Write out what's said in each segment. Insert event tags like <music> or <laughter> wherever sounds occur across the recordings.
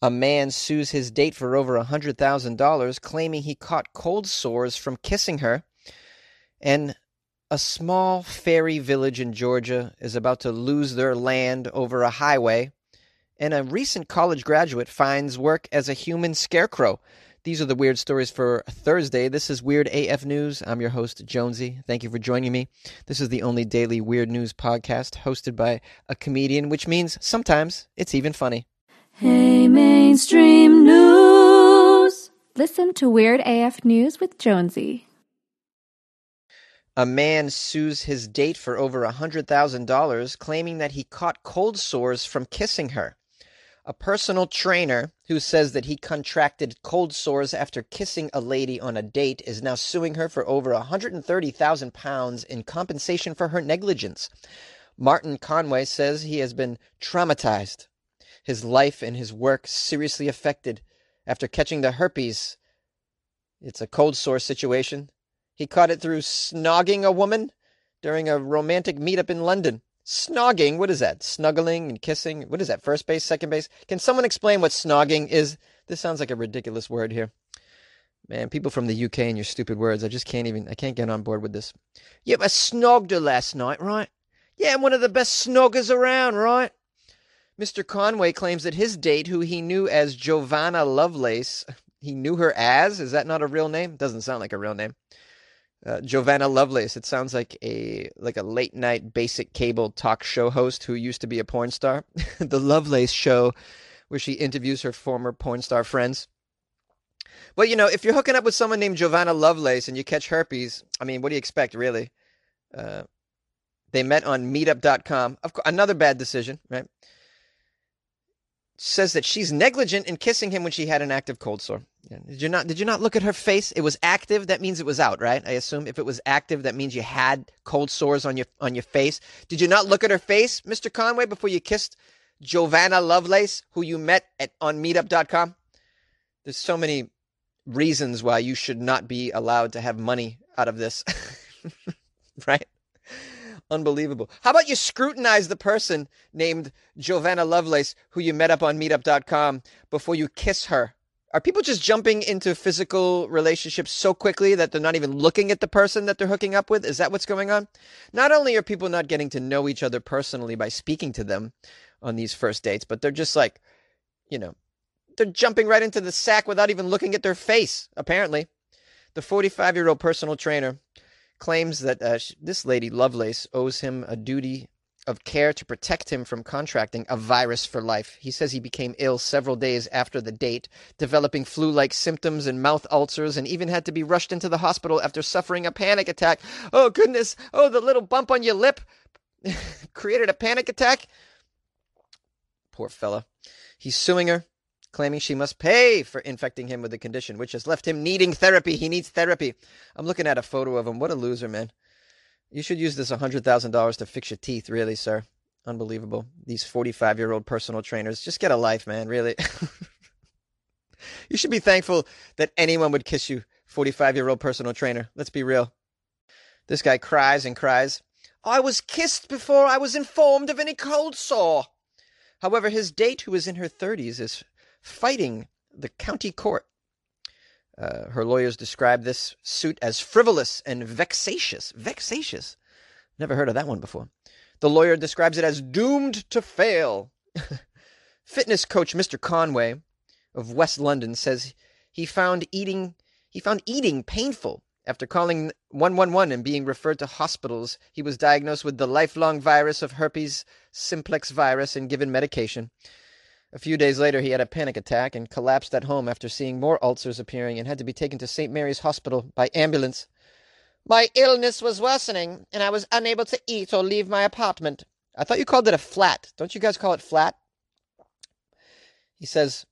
A man sues his date for over a $100,000, claiming he caught cold sores from kissing her. And a small fairy village in Georgia is about to lose their land over a highway. And a recent college graduate finds work as a human scarecrow. These are the weird stories for Thursday. This is Weird AF News. I'm your host, Jonesy. Thank you for joining me. This is the only daily weird news podcast hosted by a comedian, which means sometimes it's even funny. Hey, mainstream news. Listen to Weird AF News with Jonesy. A man sues his date for over a $100,000, claiming that he caught cold sores from kissing her. A personal trainer who says that he contracted cold sores after kissing a lady on a date is now suing her for over a 130,000 pounds in compensation for her negligence. Martin Conway says he has been traumatized, his life and his work seriously affected after catching the herpes. It's a cold sore situation. He caught it through snogging a woman during a romantic meetup in London. Snogging, what is that? Snuggling and kissing? What is that? First base, second base? Can someone explain what snogging is? This sounds like a ridiculous word here. Man, people from the UK and your stupid words, I just can't even, I can't get on board with this. Yeah, I snogged her last night, right? Yeah, I'm one of the best snoggers around, right? Mr. Conway claims that his date, who he knew as Giovanna Lovelace, he knew her as? Is that not a real name? Doesn't sound like a real name. Uh, Giovanna Lovelace. It sounds like a like a late night basic cable talk show host who used to be a porn star. <laughs> the Lovelace show, where she interviews her former porn star friends. Well, you know, if you're hooking up with someone named Giovanna Lovelace and you catch herpes, I mean, what do you expect, really? Uh, they met on Meetup.com. Of course, another bad decision, right? Says that she's negligent in kissing him when she had an active cold sore. Did you not? Did you not look at her face? It was active. That means it was out, right? I assume if it was active, that means you had cold sores on your on your face. Did you not look at her face, Mr. Conway, before you kissed Giovanna Lovelace, who you met at on Meetup.com? There's so many reasons why you should not be allowed to have money out of this, <laughs> right? Unbelievable. How about you scrutinize the person named Giovanna Lovelace, who you met up on Meetup.com, before you kiss her? Are people just jumping into physical relationships so quickly that they're not even looking at the person that they're hooking up with? Is that what's going on? Not only are people not getting to know each other personally by speaking to them on these first dates, but they're just like, you know, they're jumping right into the sack without even looking at their face, apparently. The 45 year old personal trainer claims that uh, this lady, Lovelace, owes him a duty of care to protect him from contracting a virus for life. He says he became ill several days after the date, developing flu like symptoms and mouth ulcers, and even had to be rushed into the hospital after suffering a panic attack. Oh, goodness. Oh, the little bump on your lip <laughs> created a panic attack. Poor fella. He's suing her, claiming she must pay for infecting him with the condition, which has left him needing therapy. He needs therapy. I'm looking at a photo of him. What a loser, man. You should use this $100,000 to fix your teeth, really, sir. Unbelievable. These 45 year old personal trainers. Just get a life, man, really. <laughs> you should be thankful that anyone would kiss you, 45 year old personal trainer. Let's be real. This guy cries and cries. I was kissed before I was informed of any cold sore. However, his date, who is in her 30s, is fighting the county court uh, her lawyers describe this suit as frivolous and vexatious. Vexatious. Never heard of that one before. The lawyer describes it as doomed to fail. <laughs> Fitness coach Mr. Conway of West London says he found eating he found eating painful after calling 111 and being referred to hospitals. He was diagnosed with the lifelong virus of herpes simplex virus and given medication. A few days later, he had a panic attack and collapsed at home after seeing more ulcers appearing and had to be taken to St. Mary's Hospital by ambulance. My illness was worsening, and I was unable to eat or leave my apartment. I thought you called it a flat. Don't you guys call it flat? He says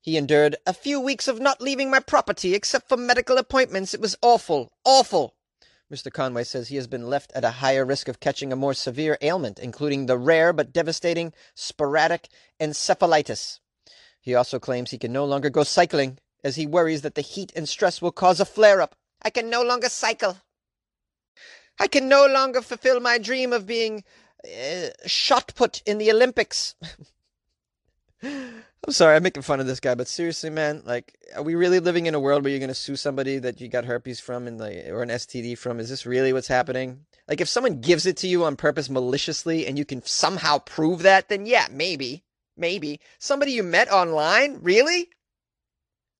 he endured a few weeks of not leaving my property except for medical appointments. It was awful, awful. Mr. Conway says he has been left at a higher risk of catching a more severe ailment, including the rare but devastating sporadic encephalitis. He also claims he can no longer go cycling, as he worries that the heat and stress will cause a flare up. I can no longer cycle. I can no longer fulfill my dream of being uh, shot put in the Olympics. <laughs> I'm sorry, I'm making fun of this guy, but seriously, man, like, are we really living in a world where you're gonna sue somebody that you got herpes from and like, or an STD from? Is this really what's happening? Like, if someone gives it to you on purpose maliciously and you can somehow prove that, then yeah, maybe, maybe somebody you met online, really?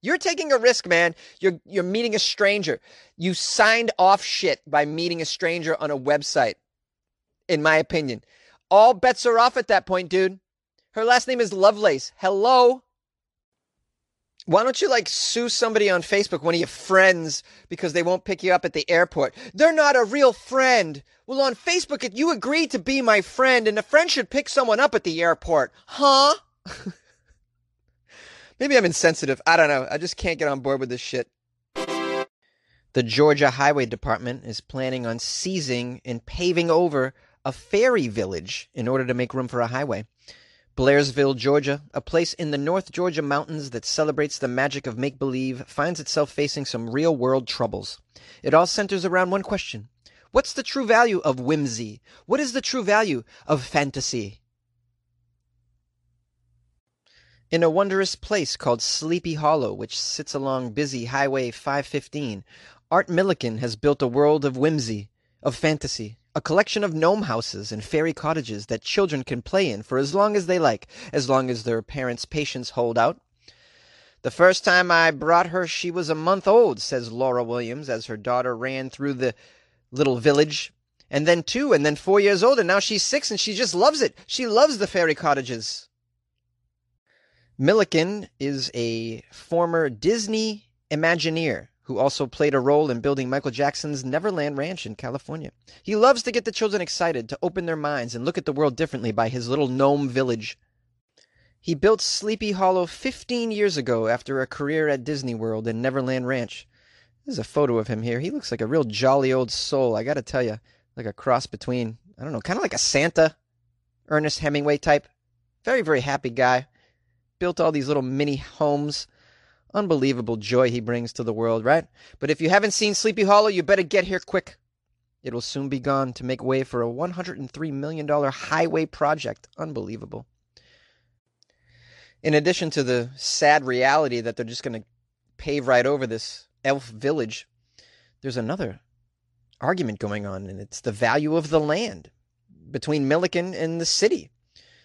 You're taking a risk, man. You're you're meeting a stranger. You signed off shit by meeting a stranger on a website. In my opinion, all bets are off at that point, dude. Her last name is Lovelace. Hello. Why don't you like sue somebody on Facebook, one of your friends, because they won't pick you up at the airport? They're not a real friend. Well, on Facebook, you agreed to be my friend, and a friend should pick someone up at the airport. Huh? <laughs> Maybe I'm insensitive. I don't know. I just can't get on board with this shit. The Georgia Highway Department is planning on seizing and paving over a fairy village in order to make room for a highway. Blairsville, Georgia, a place in the North Georgia mountains that celebrates the magic of make believe, finds itself facing some real world troubles. It all centers around one question What's the true value of whimsy? What is the true value of fantasy? In a wondrous place called Sleepy Hollow, which sits along busy Highway 515, Art Milliken has built a world of whimsy, of fantasy, a collection of gnome houses and fairy cottages that children can play in for as long as they like, as long as their parents' patience hold out. The first time I brought her, she was a month old, says Laura Williams, as her daughter ran through the little village. And then two, and then four years old, and now she's six, and she just loves it. She loves the fairy cottages. Milliken is a former Disney Imagineer who also played a role in building Michael Jackson's Neverland Ranch in California. He loves to get the children excited, to open their minds and look at the world differently by his little gnome village. He built Sleepy Hollow 15 years ago after a career at Disney World and Neverland Ranch. There's a photo of him here. He looks like a real jolly old soul, I gotta tell you. Like a cross between, I don't know, kind of like a Santa, Ernest Hemingway type. Very, very happy guy. Built all these little mini homes Unbelievable joy he brings to the world, right? But if you haven't seen Sleepy Hollow, you better get here quick. It will soon be gone to make way for a $103 million highway project. Unbelievable. In addition to the sad reality that they're just going to pave right over this elf village, there's another argument going on, and it's the value of the land between Milliken and the city.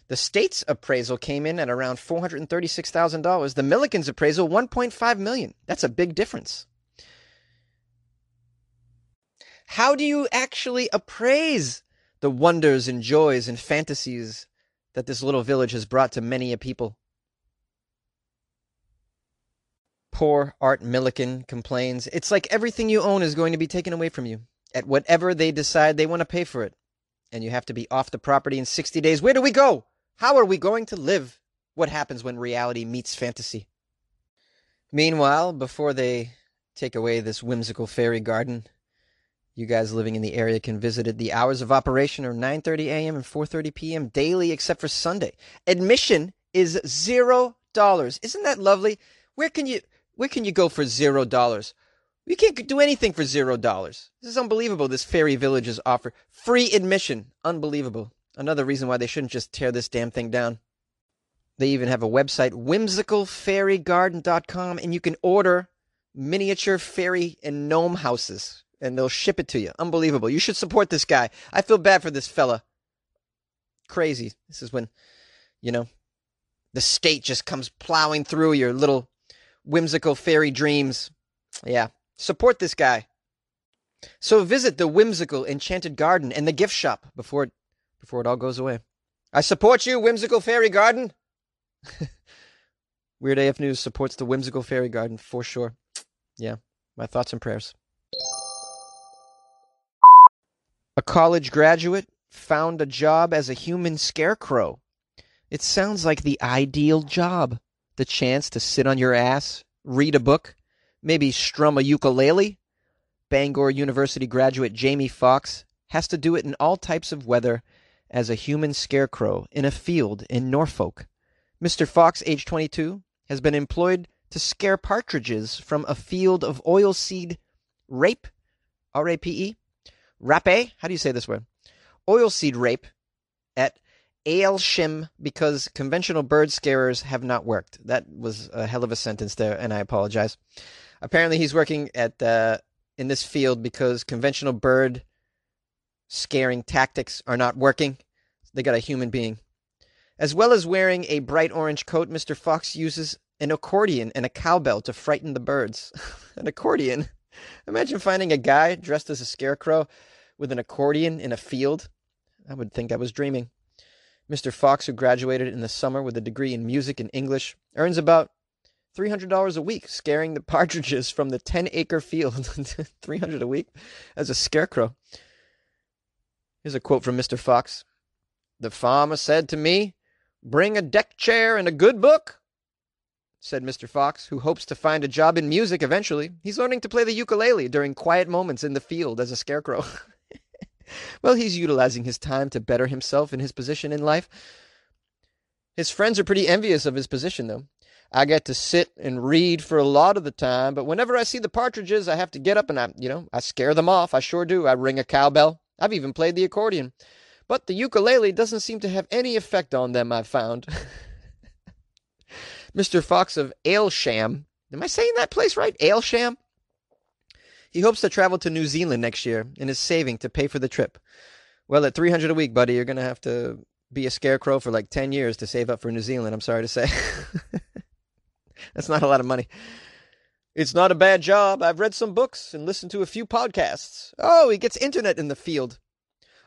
The state's appraisal came in at around $436,000. The Milliken's appraisal 1.5 million. That's a big difference. How do you actually appraise the wonders and joys and fantasies that this little village has brought to many a people? Poor Art Milliken complains, It's like everything you own is going to be taken away from you at whatever they decide they want to pay for it. And you have to be off the property in 60 days. Where do we go? How are we going to live? What happens when reality meets fantasy? Meanwhile, before they take away this whimsical fairy garden, you guys living in the area can visit it. The hours of operation are 9:30 a.m. and 4:30 p.m. daily except for Sunday. Admission is 0 dollars. Isn't that lovely? Where can you where can you go for 0 dollars? You can't do anything for 0 dollars. This is unbelievable this fairy village's offer. Free admission. Unbelievable. Another reason why they shouldn't just tear this damn thing down. They even have a website, whimsicalfairygarden.com, and you can order miniature fairy and gnome houses, and they'll ship it to you. Unbelievable. You should support this guy. I feel bad for this fella. Crazy. This is when, you know, the state just comes plowing through your little whimsical fairy dreams. Yeah. Support this guy. So visit the whimsical enchanted garden and the gift shop before it before it all goes away. I support you, Whimsical Fairy Garden. <laughs> Weird AF News supports the Whimsical Fairy Garden for sure. Yeah, my thoughts and prayers. A college graduate found a job as a human scarecrow. It sounds like the ideal job. The chance to sit on your ass, read a book, maybe strum a ukulele. Bangor University graduate Jamie Fox has to do it in all types of weather as a human scarecrow in a field in Norfolk. Mr. Fox, age 22, has been employed to scare partridges from a field of oilseed rape, R A P E, rape, how do you say this word? Oilseed rape at Aylsham because conventional bird scarers have not worked. That was a hell of a sentence there, and I apologize. Apparently, he's working at uh, in this field because conventional bird scaring tactics are not working. They got a human being. As well as wearing a bright orange coat, Mr. Fox uses an accordion and a cowbell to frighten the birds. <laughs> an accordion? Imagine finding a guy dressed as a scarecrow with an accordion in a field. I would think I was dreaming. Mr. Fox, who graduated in the summer with a degree in music and English, earns about $300 a week scaring the <laughs> partridges from the 10 acre field. <laughs> 300 a week as a scarecrow. Here's a quote from Mr. Fox. The farmer said to me, Bring a deck chair and a good book, said Mr. Fox, who hopes to find a job in music eventually. He's learning to play the ukulele during quiet moments in the field as a scarecrow. <laughs> well, he's utilizing his time to better himself in his position in life. His friends are pretty envious of his position, though. I get to sit and read for a lot of the time, but whenever I see the partridges, I have to get up and I, you know, I scare them off. I sure do. I ring a cowbell. I've even played the accordion. But the ukulele doesn't seem to have any effect on them, I've found. <laughs> Mr. Fox of Aylsham, am I saying that place right? Aylsham? He hopes to travel to New Zealand next year and is saving to pay for the trip. Well, at 300 a week, buddy, you're going to have to be a scarecrow for like 10 years to save up for New Zealand, I'm sorry to say. <laughs> That's not a lot of money. It's not a bad job. I've read some books and listened to a few podcasts. Oh, he gets internet in the field.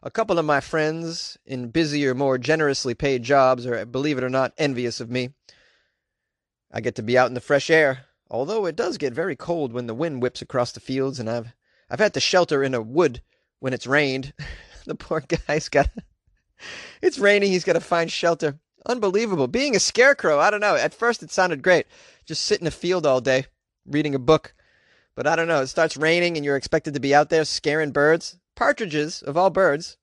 A couple of my friends in busier, more generously paid jobs are, believe it or not, envious of me. I get to be out in the fresh air, although it does get very cold when the wind whips across the fields, and I've I've had to shelter in a wood when it's rained. <laughs> the poor guy's got it's raining, he's got to find shelter. Unbelievable. Being a scarecrow, I don't know. At first it sounded great. Just sit in a field all day, reading a book. But I don't know, it starts raining and you're expected to be out there scaring birds partridges, of all birds.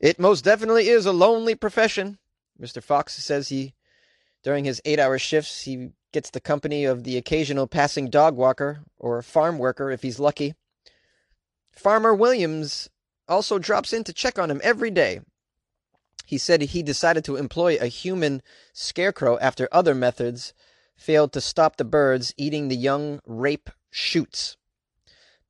It most definitely is a lonely profession. Mr. Fox says he, during his eight hour shifts, he gets the company of the occasional passing dog walker or farm worker if he's lucky. Farmer Williams also drops in to check on him every day. He said he decided to employ a human scarecrow after other methods failed to stop the birds eating the young rape shoots.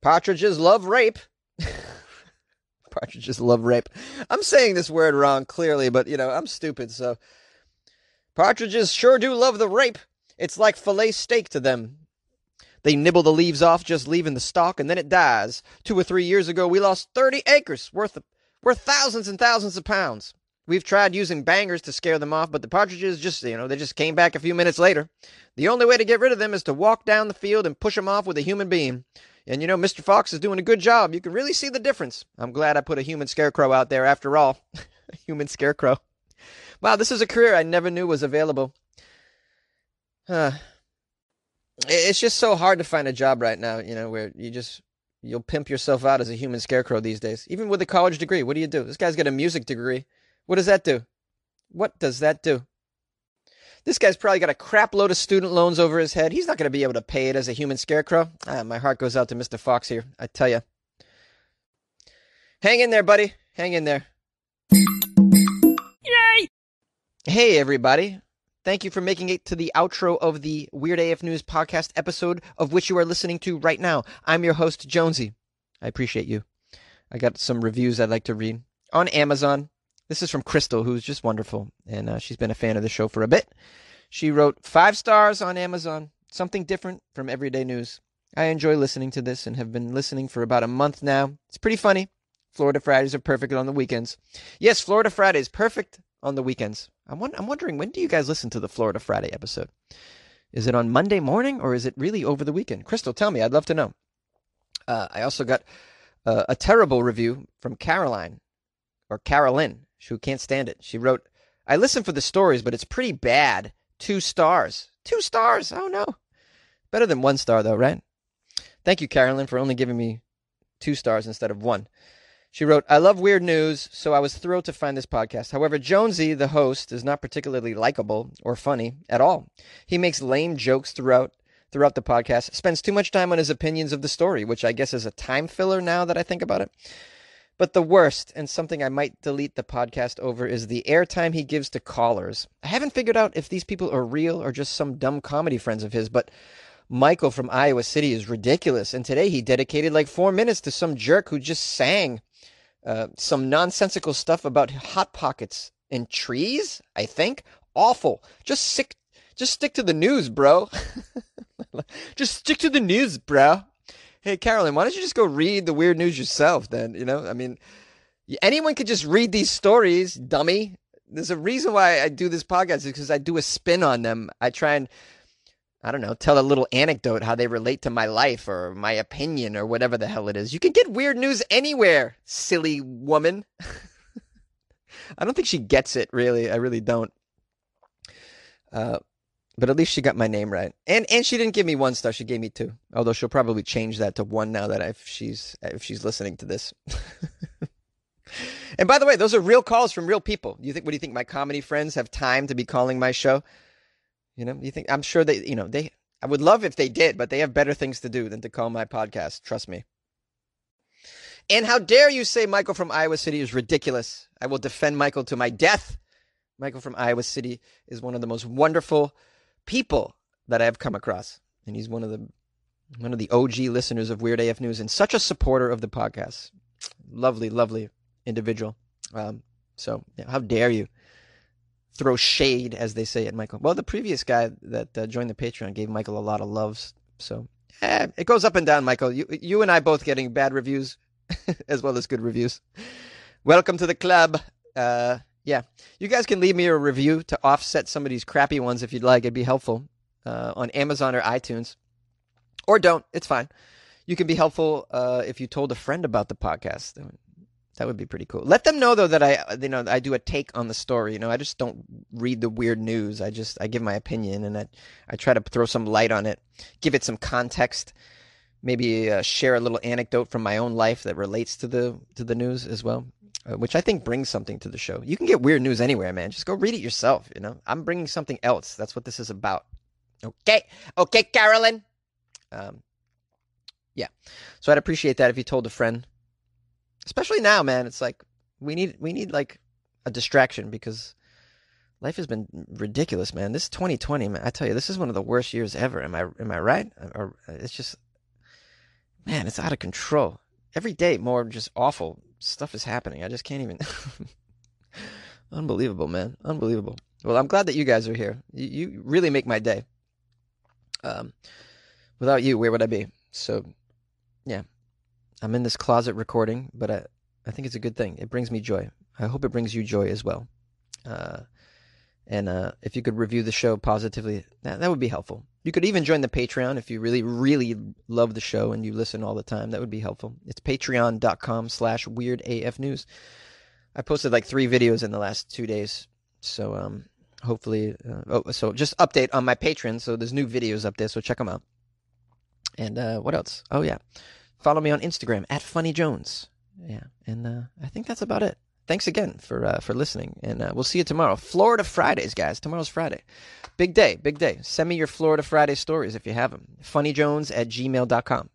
Partridges love rape. <laughs> Partridges love rape. I'm saying this word wrong clearly, but you know, I'm stupid, so. Partridges sure do love the rape. It's like filet steak to them. They nibble the leaves off, just leaving the stalk, and then it dies. Two or three years ago, we lost 30 acres worth of, worth thousands and thousands of pounds. We've tried using bangers to scare them off, but the partridges just, you know, they just came back a few minutes later. The only way to get rid of them is to walk down the field and push them off with a human being. And you know, Mr. Fox is doing a good job. You can really see the difference. I'm glad I put a human scarecrow out there after all. a <laughs> human scarecrow. Wow, this is a career I never knew was available. Uh, it's just so hard to find a job right now, you know, where you just you'll pimp yourself out as a human scarecrow these days. Even with a college degree, what do you do? This guy's got a music degree. What does that do? What does that do? This guy's probably got a crap load of student loans over his head. He's not going to be able to pay it as a human scarecrow. Ah, my heart goes out to Mr. Fox here. I tell you. Hang in there, buddy. Hang in there. Yay! Hey, everybody. Thank you for making it to the outro of the Weird AF News podcast episode of which you are listening to right now. I'm your host, Jonesy. I appreciate you. I got some reviews I'd like to read on Amazon. This is from Crystal, who's just wonderful, and uh, she's been a fan of the show for a bit. She wrote five stars on Amazon, something different from everyday news. I enjoy listening to this and have been listening for about a month now. It's pretty funny. Florida Fridays are perfect on the weekends. Yes, Florida Fridays perfect on the weekends. I'm, I'm wondering when do you guys listen to the Florida Friday episode? Is it on Monday morning or is it really over the weekend? Crystal, tell me. I'd love to know. Uh, I also got uh, a terrible review from Caroline or Carolyn who can't stand it. She wrote, I listen for the stories, but it's pretty bad. Two stars. Two stars. Oh no. Better than one star though, right? Thank you, Carolyn, for only giving me two stars instead of one. She wrote, I love weird news, so I was thrilled to find this podcast. However, Jonesy, the host, is not particularly likable or funny at all. He makes lame jokes throughout throughout the podcast, spends too much time on his opinions of the story, which I guess is a time filler now that I think about it. But the worst, and something I might delete the podcast over, is the airtime he gives to callers. I haven't figured out if these people are real or just some dumb comedy friends of his, but Michael from Iowa City is ridiculous. And today he dedicated like four minutes to some jerk who just sang uh, some nonsensical stuff about hot pockets and trees. I think awful. Just sick. Just stick to the news, bro. <laughs> just stick to the news, bro. Hey, Carolyn, why don't you just go read the weird news yourself? Then you know, I mean, anyone could just read these stories, dummy. There's a reason why I do this podcast because I do a spin on them. I try and I don't know, tell a little anecdote how they relate to my life or my opinion or whatever the hell it is. You can get weird news anywhere, silly woman. <laughs> I don't think she gets it, really. I really don't. Uh, but at least she got my name right, and and she didn't give me one star. She gave me two. Although she'll probably change that to one now that if she's if she's listening to this. <laughs> and by the way, those are real calls from real people. You think? What do you think? My comedy friends have time to be calling my show? You know, you think? I'm sure they. You know, they. I would love if they did, but they have better things to do than to call my podcast. Trust me. And how dare you say Michael from Iowa City is ridiculous? I will defend Michael to my death. Michael from Iowa City is one of the most wonderful people that I have come across, and he's one of the one of the OG listeners of Weird AF News and such a supporter of the podcast. Lovely, lovely individual. Um, so, yeah, how dare you throw shade, as they say at Michael? Well, the previous guy that uh, joined the Patreon gave Michael a lot of loves. So, eh, it goes up and down, Michael. You, you and I both getting bad reviews <laughs> as well as good reviews. Welcome to the club. Uh, yeah, you guys can leave me a review to offset some of these crappy ones if you'd like. It'd be helpful uh, on Amazon or iTunes, or don't. It's fine. You can be helpful uh, if you told a friend about the podcast. That would be pretty cool. Let them know though that I, you know, I do a take on the story. You know, I just don't read the weird news. I just I give my opinion and I I try to throw some light on it, give it some context, maybe uh, share a little anecdote from my own life that relates to the to the news as well uh, which I think brings something to the show. You can get weird news anywhere, man. Just go read it yourself. You know, I'm bringing something else. That's what this is about. Okay, okay, Carolyn. Um, yeah. So I'd appreciate that if you told a friend, especially now, man. It's like we need we need like a distraction because life has been ridiculous, man. This 2020, man. I tell you, this is one of the worst years ever. Am I am I right? Or it's just, man, it's out of control. Every day, more just awful stuff is happening. I just can't even. <laughs> Unbelievable, man. Unbelievable. Well, I'm glad that you guys are here. You, you really make my day. Um, without you, where would I be? So, yeah, I'm in this closet recording, but I, I think it's a good thing. It brings me joy. I hope it brings you joy as well. Uh, and uh, if you could review the show positively, that, that would be helpful. You could even join the Patreon if you really, really love the show and you listen all the time. That would be helpful. It's patreon.com slash weirdafnews. I posted like three videos in the last two days. So um, hopefully, uh, oh, so just update on my Patreon. So there's new videos up there, so check them out. And uh, what else? Oh, yeah. Follow me on Instagram at Funny Jones. Yeah. And uh, I think that's about it thanks again for uh, for listening, and uh, we'll see you tomorrow. Florida Fridays, guys. Tomorrow's Friday. Big day, big day. Send me your Florida Friday stories if you have them. FunnyJones at gmail.com.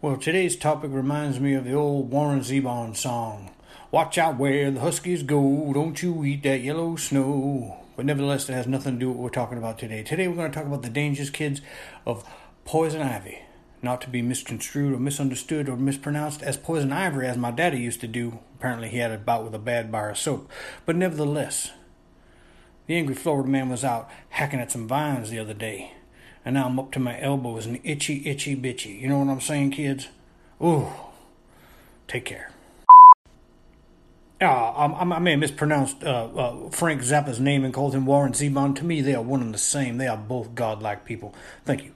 Well, today's topic reminds me of the old Warren Zevon song. Watch out where the huskies go, don't you eat that yellow snow. But nevertheless, it has nothing to do with what we're talking about today. Today, we're going to talk about the dangerous kids of poison ivy not to be misconstrued or misunderstood or mispronounced as poison ivory, as my daddy used to do. Apparently, he had a bout with a bad bar of soap. But nevertheless, the angry Florida man was out hacking at some vines the other day, and now I'm up to my elbows in itchy, itchy, bitchy. You know what I'm saying, kids? Ooh, take care. Uh, I, I may have mispronounced uh, uh, Frank Zappa's name and called him Warren Zevon. To me, they are one and the same. They are both godlike people. Thank you.